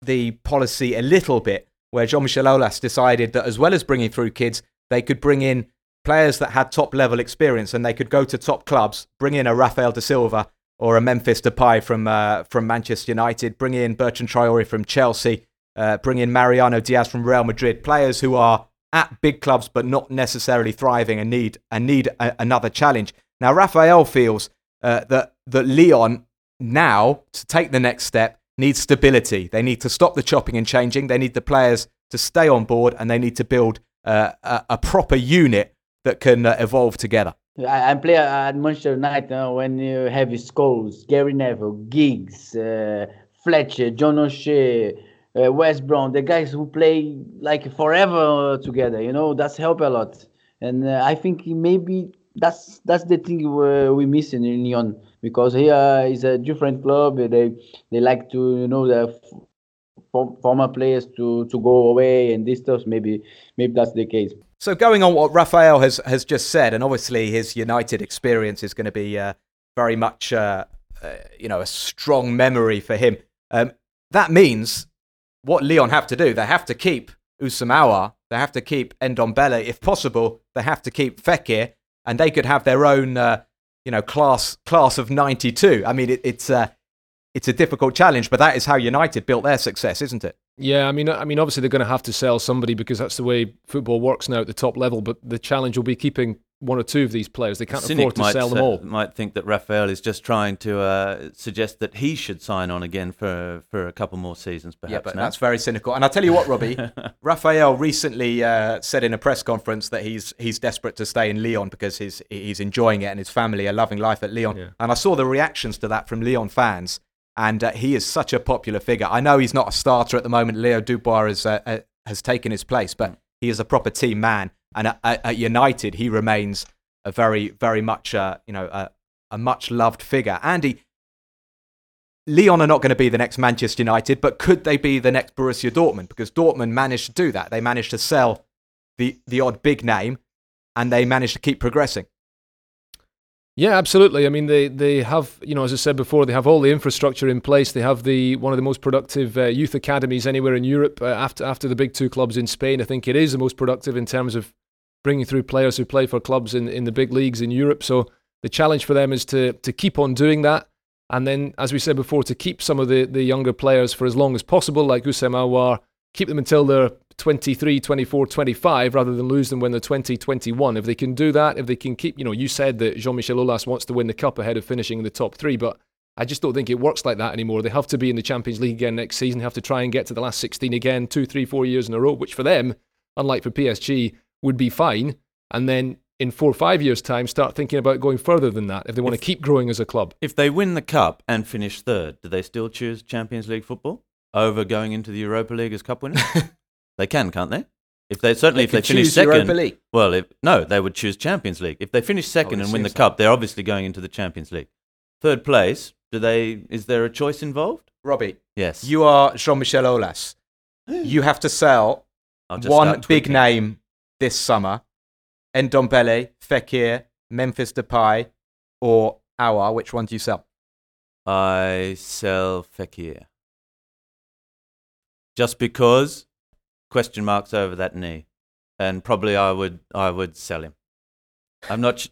the policy a little bit where Jean Michel Aulas decided that as well as bringing through kids, they could bring in players that had top level experience and they could go to top clubs, bring in a Rafael da Silva or a Memphis Depay from uh, from Manchester United, bring in Bertrand Traore from Chelsea, uh, bring in Mariano Diaz from Real Madrid, players who are at big clubs but not necessarily thriving and need and need a, another challenge. Now Rafael feels uh, that that Lyon now to take the next step needs stability. They need to stop the chopping and changing. They need the players to stay on board and they need to build uh, a, a proper unit that can uh, evolve together. I, I play at Manchester United uh, when you have Scholes, Gary Neville, Giggs, uh, Fletcher, John O'Shea, uh, Wes Brown, the guys who play like forever together. You know that's help a lot, and uh, I think maybe that's that's the thing we we missing in Lyon because here is a different club. They they like to you know the former players to to go away and this stuff. Maybe maybe that's the case. So going on what Rafael has, has just said, and obviously his United experience is going to be uh, very much, uh, uh, you know, a strong memory for him. Um, that means what Lyon have to do, they have to keep Houssem Aouar, they have to keep Ndombele, if possible, they have to keep Fekir, and they could have their own, uh, you know, class class of '92. I mean, it, it's uh, it's a difficult challenge, but that is how United built their success, isn't it? Yeah, I mean, I mean, obviously they're going to have to sell somebody because that's the way football works now at the top level. But the challenge will be keeping one or two of these players. They can't Cynic afford to might sell them sa- all. Might think that Rafael is just trying to uh, suggest that he should sign on again for for a couple more seasons, perhaps. Yeah, but no? that's very cynical. And I'll tell you what, Robbie, Rafael recently uh, said in a press conference that he's he's desperate to stay in Lyon because he's he's enjoying it and his family are loving life at Lyon. Yeah. And I saw the reactions to that from Lyon fans, and uh, he is such a popular figure. I know he's not a starter at the moment. Leo Dubois has uh, uh, has taken his place, but he is a proper team man. And at, at, United, he remains a very very much uh, you know a, a much loved figure. Andy, Lyon are not going to be the next Manchester United, but could they be the next Borussia Dortmund? Because Dortmund managed to do that. They managed to sell the, the odd big name and they managed to keep progressing. Yeah, absolutely. I mean, they, they have, you know, as I said before, they have all the infrastructure in place. They have the one of the most productive uh, youth academies anywhere in Europe. Uh, after after the big two clubs in Spain, I think it is the most productive in terms of bringing through players who play for clubs in, in the big leagues in Europe. So the challenge for them is to to keep on doing that, and then, as we said before, to keep some of the, the younger players for as long as possible, like Houssem Aouar, keep them until they're 23, 24, 25, rather than lose them when they're 20, 21. If they can do that, if they can keep, you know, you said that Jean Michel Aulas wants to win the cup ahead of finishing in the top three, but I just don't think it works like that anymore. They have to be in the Champions League again next season, have to try and get to the last 16 again, two, three, four years in a row, which for them, unlike for PSG, would be fine. And then in four or five years' time, start thinking about going further than that if they want to keep growing as a club. If they win the cup and finish third, do they still choose Champions League football over going into the Europa League as cup winners? they can, can't they? If they certainly if they finish second, Europa League. well, if, no, they would choose Champions League. If they finish oh, second would and win the so. cup, they're obviously going into the Champions League. Third place, do they? Is there a choice involved? Robbie, Yes. you are Jean Michel Aulas. You have to sell one big name this summer Ndombele, Fekir, Memphis Depay, or Aouar. Which one do you sell? I sell Fekir. Just because question marks over that knee, and probably I would I would sell him. I'm not. Sh-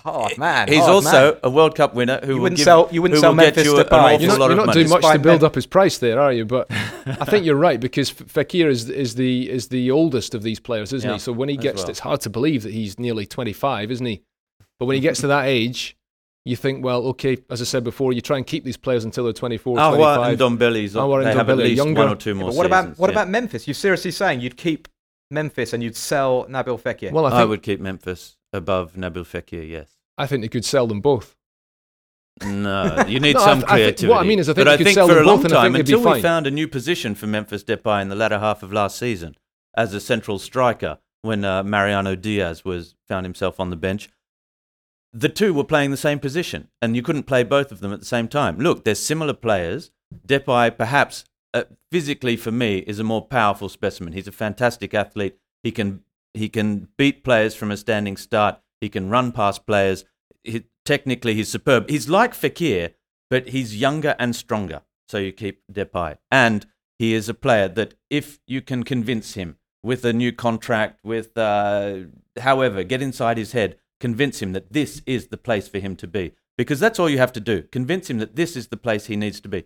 Hard man. He's hard also man. a World Cup winner who You wouldn't give, sell- you wouldn't sell will get Memphis you an Depay. awful You're not, you're of not money. doing much to build up his price there, are you? But I think you're right because Fekir is is the is the oldest of these players, isn't Yeah, he? So when he gets, well. it's hard to believe that he's nearly 25, isn't he? But when he gets to that age, you think, well, okay, as I said before, you try and keep these players until they're 24, Aouar 25. and Ndombele's Aouar and they have at Ndombele, least younger. one or two Yeah, more but what about what yeah. about Memphis? You're seriously saying you'd keep Memphis and you'd sell Nabil Fekir? well, I I, would keep Memphis above Nabil Fekir. Yes. I think you could sell them both. No, you need No, I some th- I think- creativity. what I mean is I think but you I could think sell for them a long both and time, think they'd be until we fine. found a new position for Memphis Depay in the latter half of last season as a central striker, when uh, Mariano Diaz was found himself on the bench, the two were playing the same position, and you couldn't play both of them at the same time. Look, they're similar players. Depay, perhaps uh, physically for me, is a more powerful specimen. He's a fantastic athlete. He can he can beat players from a standing start. He can run past players. He, technically, he's superb. He's like Fekir, but he's younger and stronger. So you keep Depay, and he is a player that if you can convince him with a new contract, with uh, however, get inside his head, convince him that this is the place for him to be, because that's all you have to do. Convince him that this is the place he needs to be.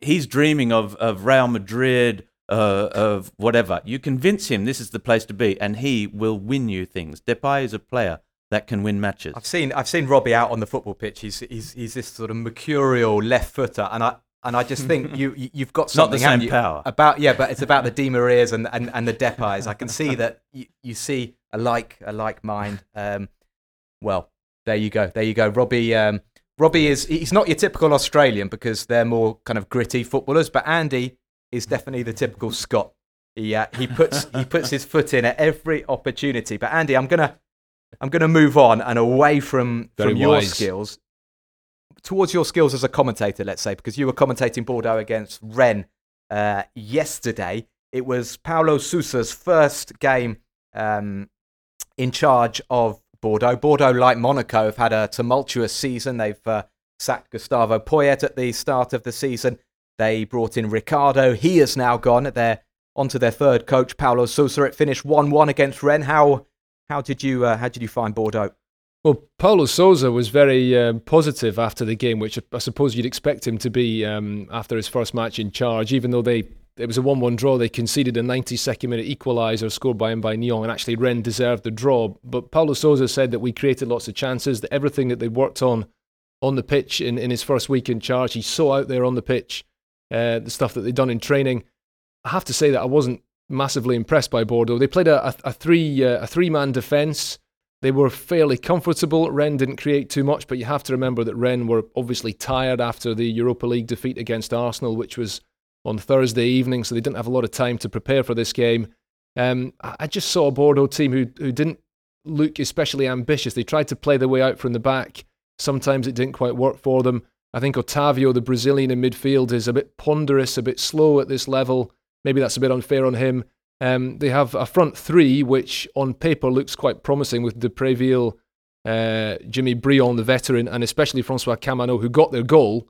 He's dreaming of of Real Madrid. Uh, of whatever you convince him this is the place to be, and he will win you things. Depay is a player that can win matches. I've seen I've seen Robbie out on the football pitch. He's he's he's this sort of mercurial left footer, and I and I just think you you- you've got something Not the same power. about yeah, but it's about the Di Marias and, and and the Depays. I can see that you, you see a like a like mind. Um, well, there you go, there you go. Robbie um, Robbie is he's not your typical Australian because they're more kind of gritty footballers, but Andy is definitely the typical Scot. He uh, he puts he puts his foot in at every opportunity. But Andy, I'm gonna I'm gonna move on and away from Very from your wise. skills towards your skills as a commentator, let's say, because you were commentating Bordeaux against Rennes uh, yesterday. It was Paulo Sousa's first game um, in charge of Bordeaux. Bordeaux, like Monaco, have had a tumultuous season. They've uh, sacked Gustavo Poyet at the start of the season. They brought in Ricardo. He has now gone. They're onto their third coach, Paulo Sousa. It finished one-one against Rennes. How how did you uh, how did you find Bordeaux? Well, Paulo Sousa was very um, positive after the game, which I suppose you'd expect him to be um, after his first match in charge, even though they it was a 1 1 draw. They conceded a 92nd minute equaliser scored by him by Niang, and actually Rennes deserved the draw. But Paulo Sousa said that we created lots of chances, that everything that they worked on on the pitch in, in his first week in charge, he saw out there on the pitch uh, the stuff that they'd done in training. I have to say that I wasn't massively impressed by Bordeaux. They played a, a, a three uh, a three man defence. They were fairly comfortable. Rennes didn't create too much, but you have to remember that Rennes were obviously tired after the Europa League defeat against Arsenal, which was on Thursday evening, so they didn't have a lot of time to prepare for this game. Um, I just saw a Bordeaux team who who didn't look especially ambitious. They tried to play their way out from the back. Sometimes it didn't quite work for them. I think Otavio, the Brazilian in midfield, is a bit ponderous, a bit slow at this level. Maybe that's a bit unfair on him. Um, they have a front three, which on paper looks quite promising with De Préville, uh, Jimmy Briand, the veteran, and especially Francois Kamano, who got their goal.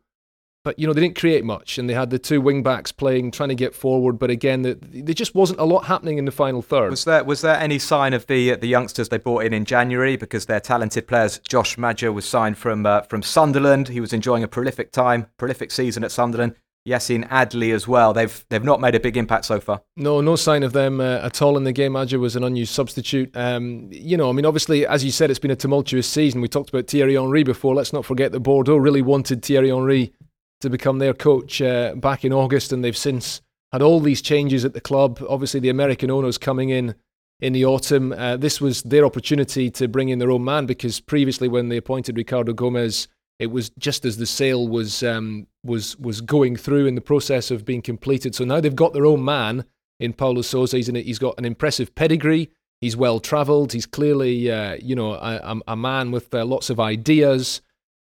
But, you know, they didn't create much, and they had the two wing backs playing, trying to get forward. But again, the, there just wasn't a lot happening in the final third. Was there was there any sign of the the youngsters they brought in in January because they're talented players? Josh Maja was signed from uh, from Sunderland. He was enjoying a prolific time, prolific season at Sunderland. Yacine Adli as well. They've they've not made a big impact so far. No, no sign of them uh, at all in the game. Adja was an unused substitute. Um, you know, I mean, obviously, as you said, it's been a tumultuous season. We talked about Thierry Henry before. Let's not forget that Bordeaux really wanted Thierry Henry to become their coach uh, back in August, and they've since had all these changes at the club. Obviously, the American owners coming in in the autumn. Uh, this was their opportunity to bring in their own man because previously, when they appointed Ricardo Gomes it was just as the sale was um, was was going through in the process of being completed. So now they've got their own man in Paulo Sousa. He's, in he's got an impressive pedigree. He's well travelled. He's clearly uh, you know a, a man with uh, lots of ideas.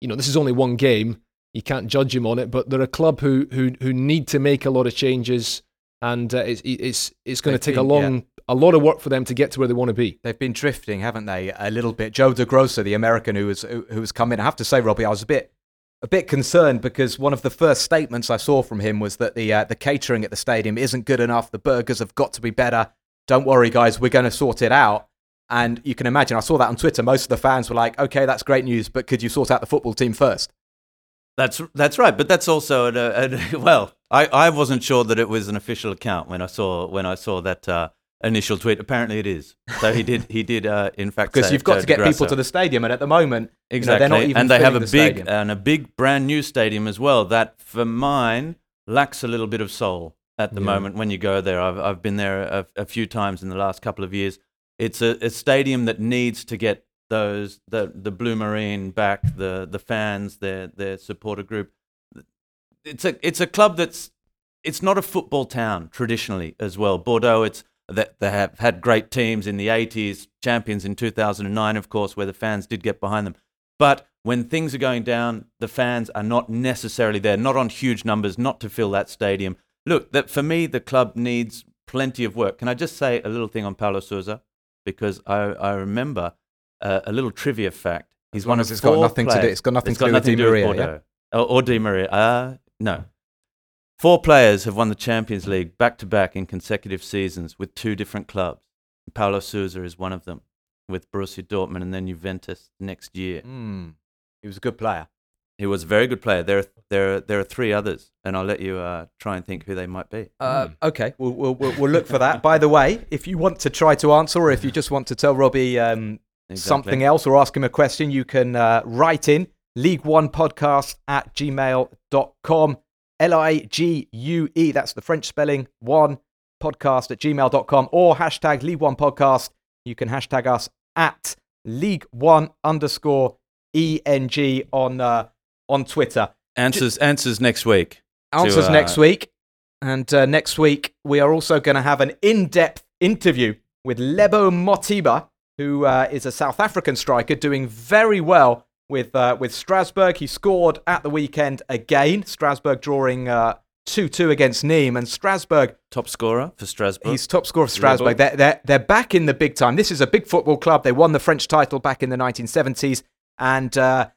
You know this is only one game. You can't judge him on it, but they're a club who who who need to make a lot of changes, and uh, it's it's it's going to take a long yeah a lot of work for them to get to where they want to be. They've been drifting, haven't they? A little bit. Joe DaGrosa, the American who was who, who was come in. I have to say, Robbie, I was a bit a bit concerned because one of the first statements I saw from him was that the uh, the catering at the stadium isn't good enough. The burgers have got to be better. Don't worry, guys, we're going to sort it out. And you can imagine, I saw that on Twitter. Most of the fans were like, "Okay, that's great news, but could you sort out the football team first? That's that's right, but that's also a, a, well. I, I wasn't sure that it was an official account when I saw when I saw that uh, initial tweet. Apparently, it is. So he did. He did. Uh, in fact, because you've got to get people to the stadium, and at the moment, exactly, you know, they're not even and they have a the big stadium. and a big brand new stadium as well. That for mine lacks a little bit of soul at the Yeah. moment. When you go there, I've I've been there a, a few times in the last couple of years. It's a, a stadium that needs to get those the the blue marine back, the the fans, their their supporter group. It's a it's a club that's it's not a football town traditionally as well. Bordeaux, it's that they have had great teams in the 80s, champions in 2009, of course, where the fans did get behind them. But when things are going down, the fans are not necessarily there, not on huge numbers, not to fill that stadium. Look, that for me, the club needs plenty of work. Can I just say a little thing on Paulo Sousa? Because I, I remember uh, a little trivia fact. He's one as of it's got four nothing to do- players- it's got nothing it's to do with Di Maria, yeah? Or, or Di Maria. Uh, no. Four players have won the Champions League back to back in consecutive seasons with two different clubs. Paulo Sousa is one of them with Borussia Dortmund and then Juventus next year. Hmm. He was a good player. He was a very good player. There, are, there, are, there are three others, and I'll let you uh, try and think who they might be. Uh, okay, we'll, we'll, we'll, we'll look for that. By the way, if you want to try to answer, or if you just want to tell Robbie um, Exactly. something else or ask him a question, you can uh, write in Ligue One Podcast at gmail.com. L I G U E, that's the French spelling, one podcast at gmail.com, or hashtag Ligue One Podcast. You can hashtag us at Ligue One underscore ENG on, uh, on Twitter. Answers, answers next week. Answers uh, next week. And uh, next week, we are also going to have an in depth interview with Lebo Mothiba, who uh, is a South African striker doing very well with, uh, with Strasbourg. He scored at the weekend again, Strasbourg drawing 2 2 against Nîmes. And Strasbourg, Top scorer for Strasbourg. he's top scorer of Strasbourg. They're, they're, they're back in the big time. This is a big football club. They won the French title back in the 1970s. And uh,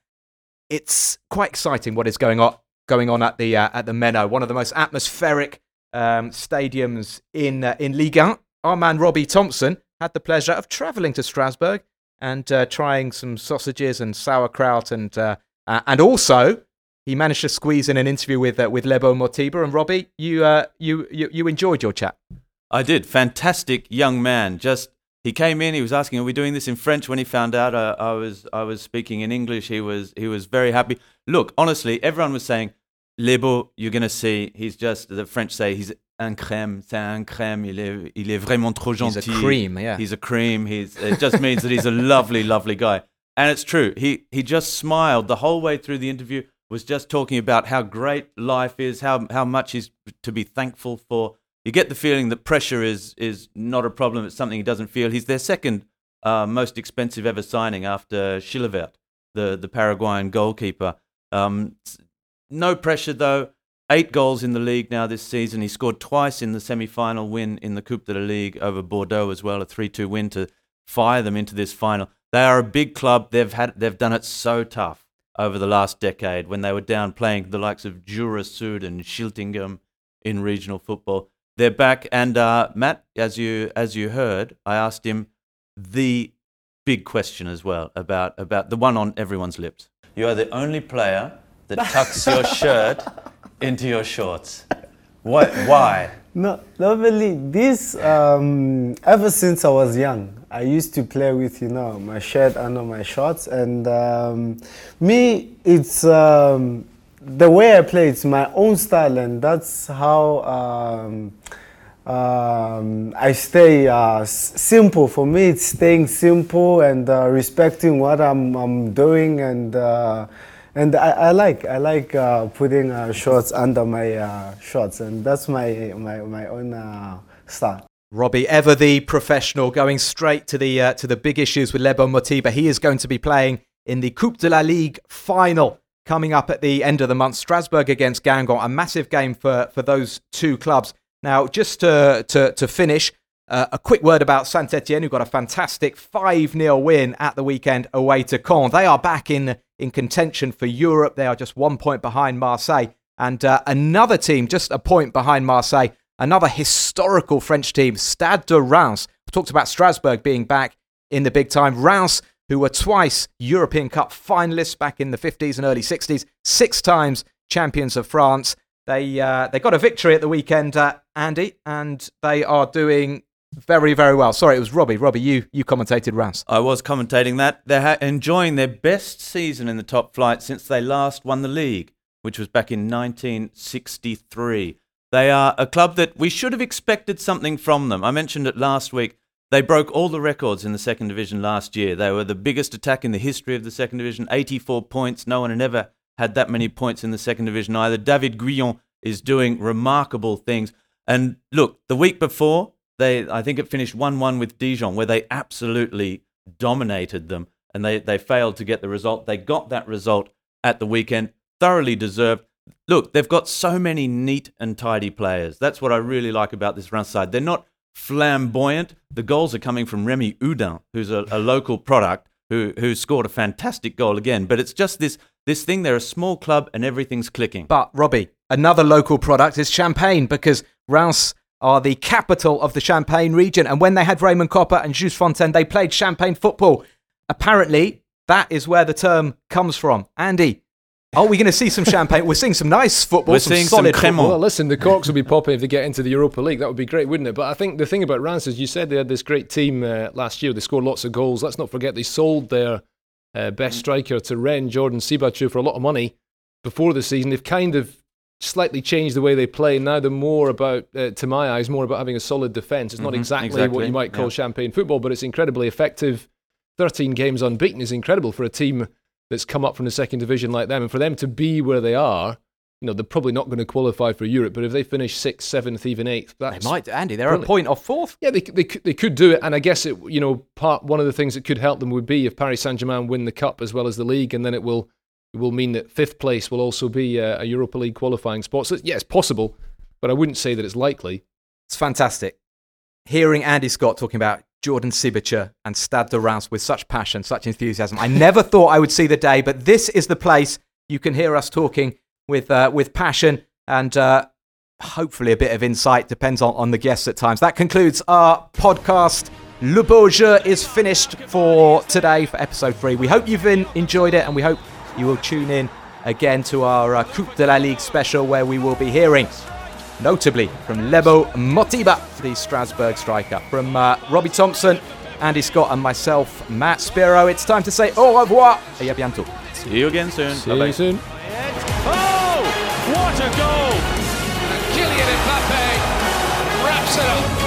it's quite exciting what is going on going on at the uh, at the Meinau, one of the most atmospheric um, stadiums in uh, in Ligue 1. Our man Robbie Thompson had the pleasure of travelling to Strasbourg and uh, trying some sausages and sauerkraut and uh, uh, and also he managed to squeeze in an interview with uh, with Lebo Mothiba and Robbie. You, uh, you you you enjoyed your chat. I did. Fantastic young man. Just he came in. He was asking, "Are we doing this in French?" When he found out uh, I was I was speaking in English, he was he was very happy. Look, honestly, everyone was saying, "Lebo, you're gonna see. He's just the French say he's un crème, c'est un crème. Il est il est vraiment trop gentil. He's a cream, yeah. He's a cream. He's it just means that he's a lovely, lovely guy. And it's true. He he just smiled the whole way through the interview. Was just talking about how great life is, how how much he's to be thankful for. You get the feeling that pressure is is not a problem. It's something he doesn't feel. He's their second uh, most expensive ever signing after Chilavert, the the Paraguayan goalkeeper. Um, no pressure though. Eight goals in the league now this season. He scored twice in the semi-final win in the Coupe de la Ligue over Bordeaux as well, a 3-2 win to fire them into this final. They are a big club. They've had they've done it so tough over the last decade when they were down playing the likes of Jura Sud and Schiltigheim in regional football. They're back, and uh, Matt, as you as you heard, I asked him the big question as well about about the one on everyone's lips. You are the only player that tucks your shirt into your shorts. What? Why? No, normally this um, ever since I was young, I used to play with you know my shirt under my shorts, and um, me it's um, the way I play. It's my own style, and that's how um, um, I stay uh, s- simple. For me, it's staying simple and uh, respecting what I'm, I'm doing, and uh, and I, I like I like uh, putting uh, shorts under my uh, shorts, and that's my my my own uh, style. Robbie, ever the professional, going straight to the uh, to the big issues with Lebo Mothiba. He is going to be playing in the Coupe de la Ligue final coming up at the end of the month. Strasbourg against Guingamp, a massive game for for those two clubs. Now, just to to, to finish, uh, a quick word about Saint Etienne, who got a fantastic 5 0 win at the weekend away to Caen. They are back in, in contention for Europe. They are just one point behind Marseille. And uh, another team, just a point behind Marseille, another historical French team, Stade de Reims. Talked about Strasbourg being back in the big time. Reims, who were twice European Cup finalists back in the 50s and early 60s, six times champions of France. They uh, they got a victory at the weekend, uh, Andy, and they are doing very very well. Sorry, it was Robbie. Robbie, you you commentated Reims. I was commentating that. They're ha- enjoying their best season in the top flight since they last won the league, which was back in 1963. They are a club that we should have expected something from them. I mentioned it last week. They broke all the records in the second division last year. They were the biggest attack in the history of the second division, 84 points. No one had ever had that many points in the second division either. David Guion is doing remarkable things. And look, the week before, they I think it finished 1-1 with Dijon where they absolutely dominated them and they, they failed to get the result. They got that result at the weekend, thoroughly deserved. Look, they've got so many neat and tidy players. That's what I really like about this run side. They're not flamboyant. The goals are coming from Rémi Oudin, who's a, a local product who who scored a fantastic goal again. But it's just this this thing. They're a small club and everything's clicking. But Robbie, another local product is Champagne because Reims are the capital of the Champagne region. And when they had Raymond Kopa and Just Fontaine, they played Champagne football. Apparently, that is where the term comes from. Andy, are we going to see some champagne? We're seeing some nice football, We're some seeing some solid Cremant. football. Well, listen, the corks will be popping if they get into the Europa League. That would be great, wouldn't it? But I think the thing about Reims is you said they had this great team uh, last year. They scored lots of goals. Let's not forget they sold their uh, best striker to Rennes, Jordan Siebatcheu, for a lot of money before the season. They've kind of slightly changed the way they play. Now they're more about, uh, to my eyes, more about having a solid defence. It's not Mhm, exactly, what you might call yeah. champagne football, but it's incredibly effective. 13 games unbeaten is incredible for a team that's come up from the second division like them. And for them to be where they are, you know, they're probably not going to qualify for Europe, but if they finish sixth, seventh, even eighth, They might, Andy. They're a point off fourth. yeah, they, they, could- they could do it, and I guess it, you know, part one of the things that could help them would be if Paris Saint Germain win the cup as well as the league, and then it will will mean that fifth place will also be a, a Europa League qualifying spot. So yeah, it's possible, but I wouldn't say that it's likely. It's fantastic. Hearing Andy Scott talking about Jordan Siebatcheu and Stade de Reims with such passion, such enthusiasm. I never thought I would see the day, but this is the place you can hear us talking with, uh, with passion and uh, hopefully a bit of insight. Depends on, on the guests at times. That concludes our podcast. Le Beau Jeu is finished for today for episode three. We hope you've been, enjoyed it and we hope you will tune in again to our uh, Coupe de la Ligue special where we will be hearing notably from Lebo Mothiba, the Strasbourg striker, from uh, Robbie Thompson, Andy Scott, and myself, Matt Spiro. It's time to say au revoir et à bientôt. See you again soon. See Bye-bye. you soon. Oh, what a goal! And Kylian Mbappe wraps it up.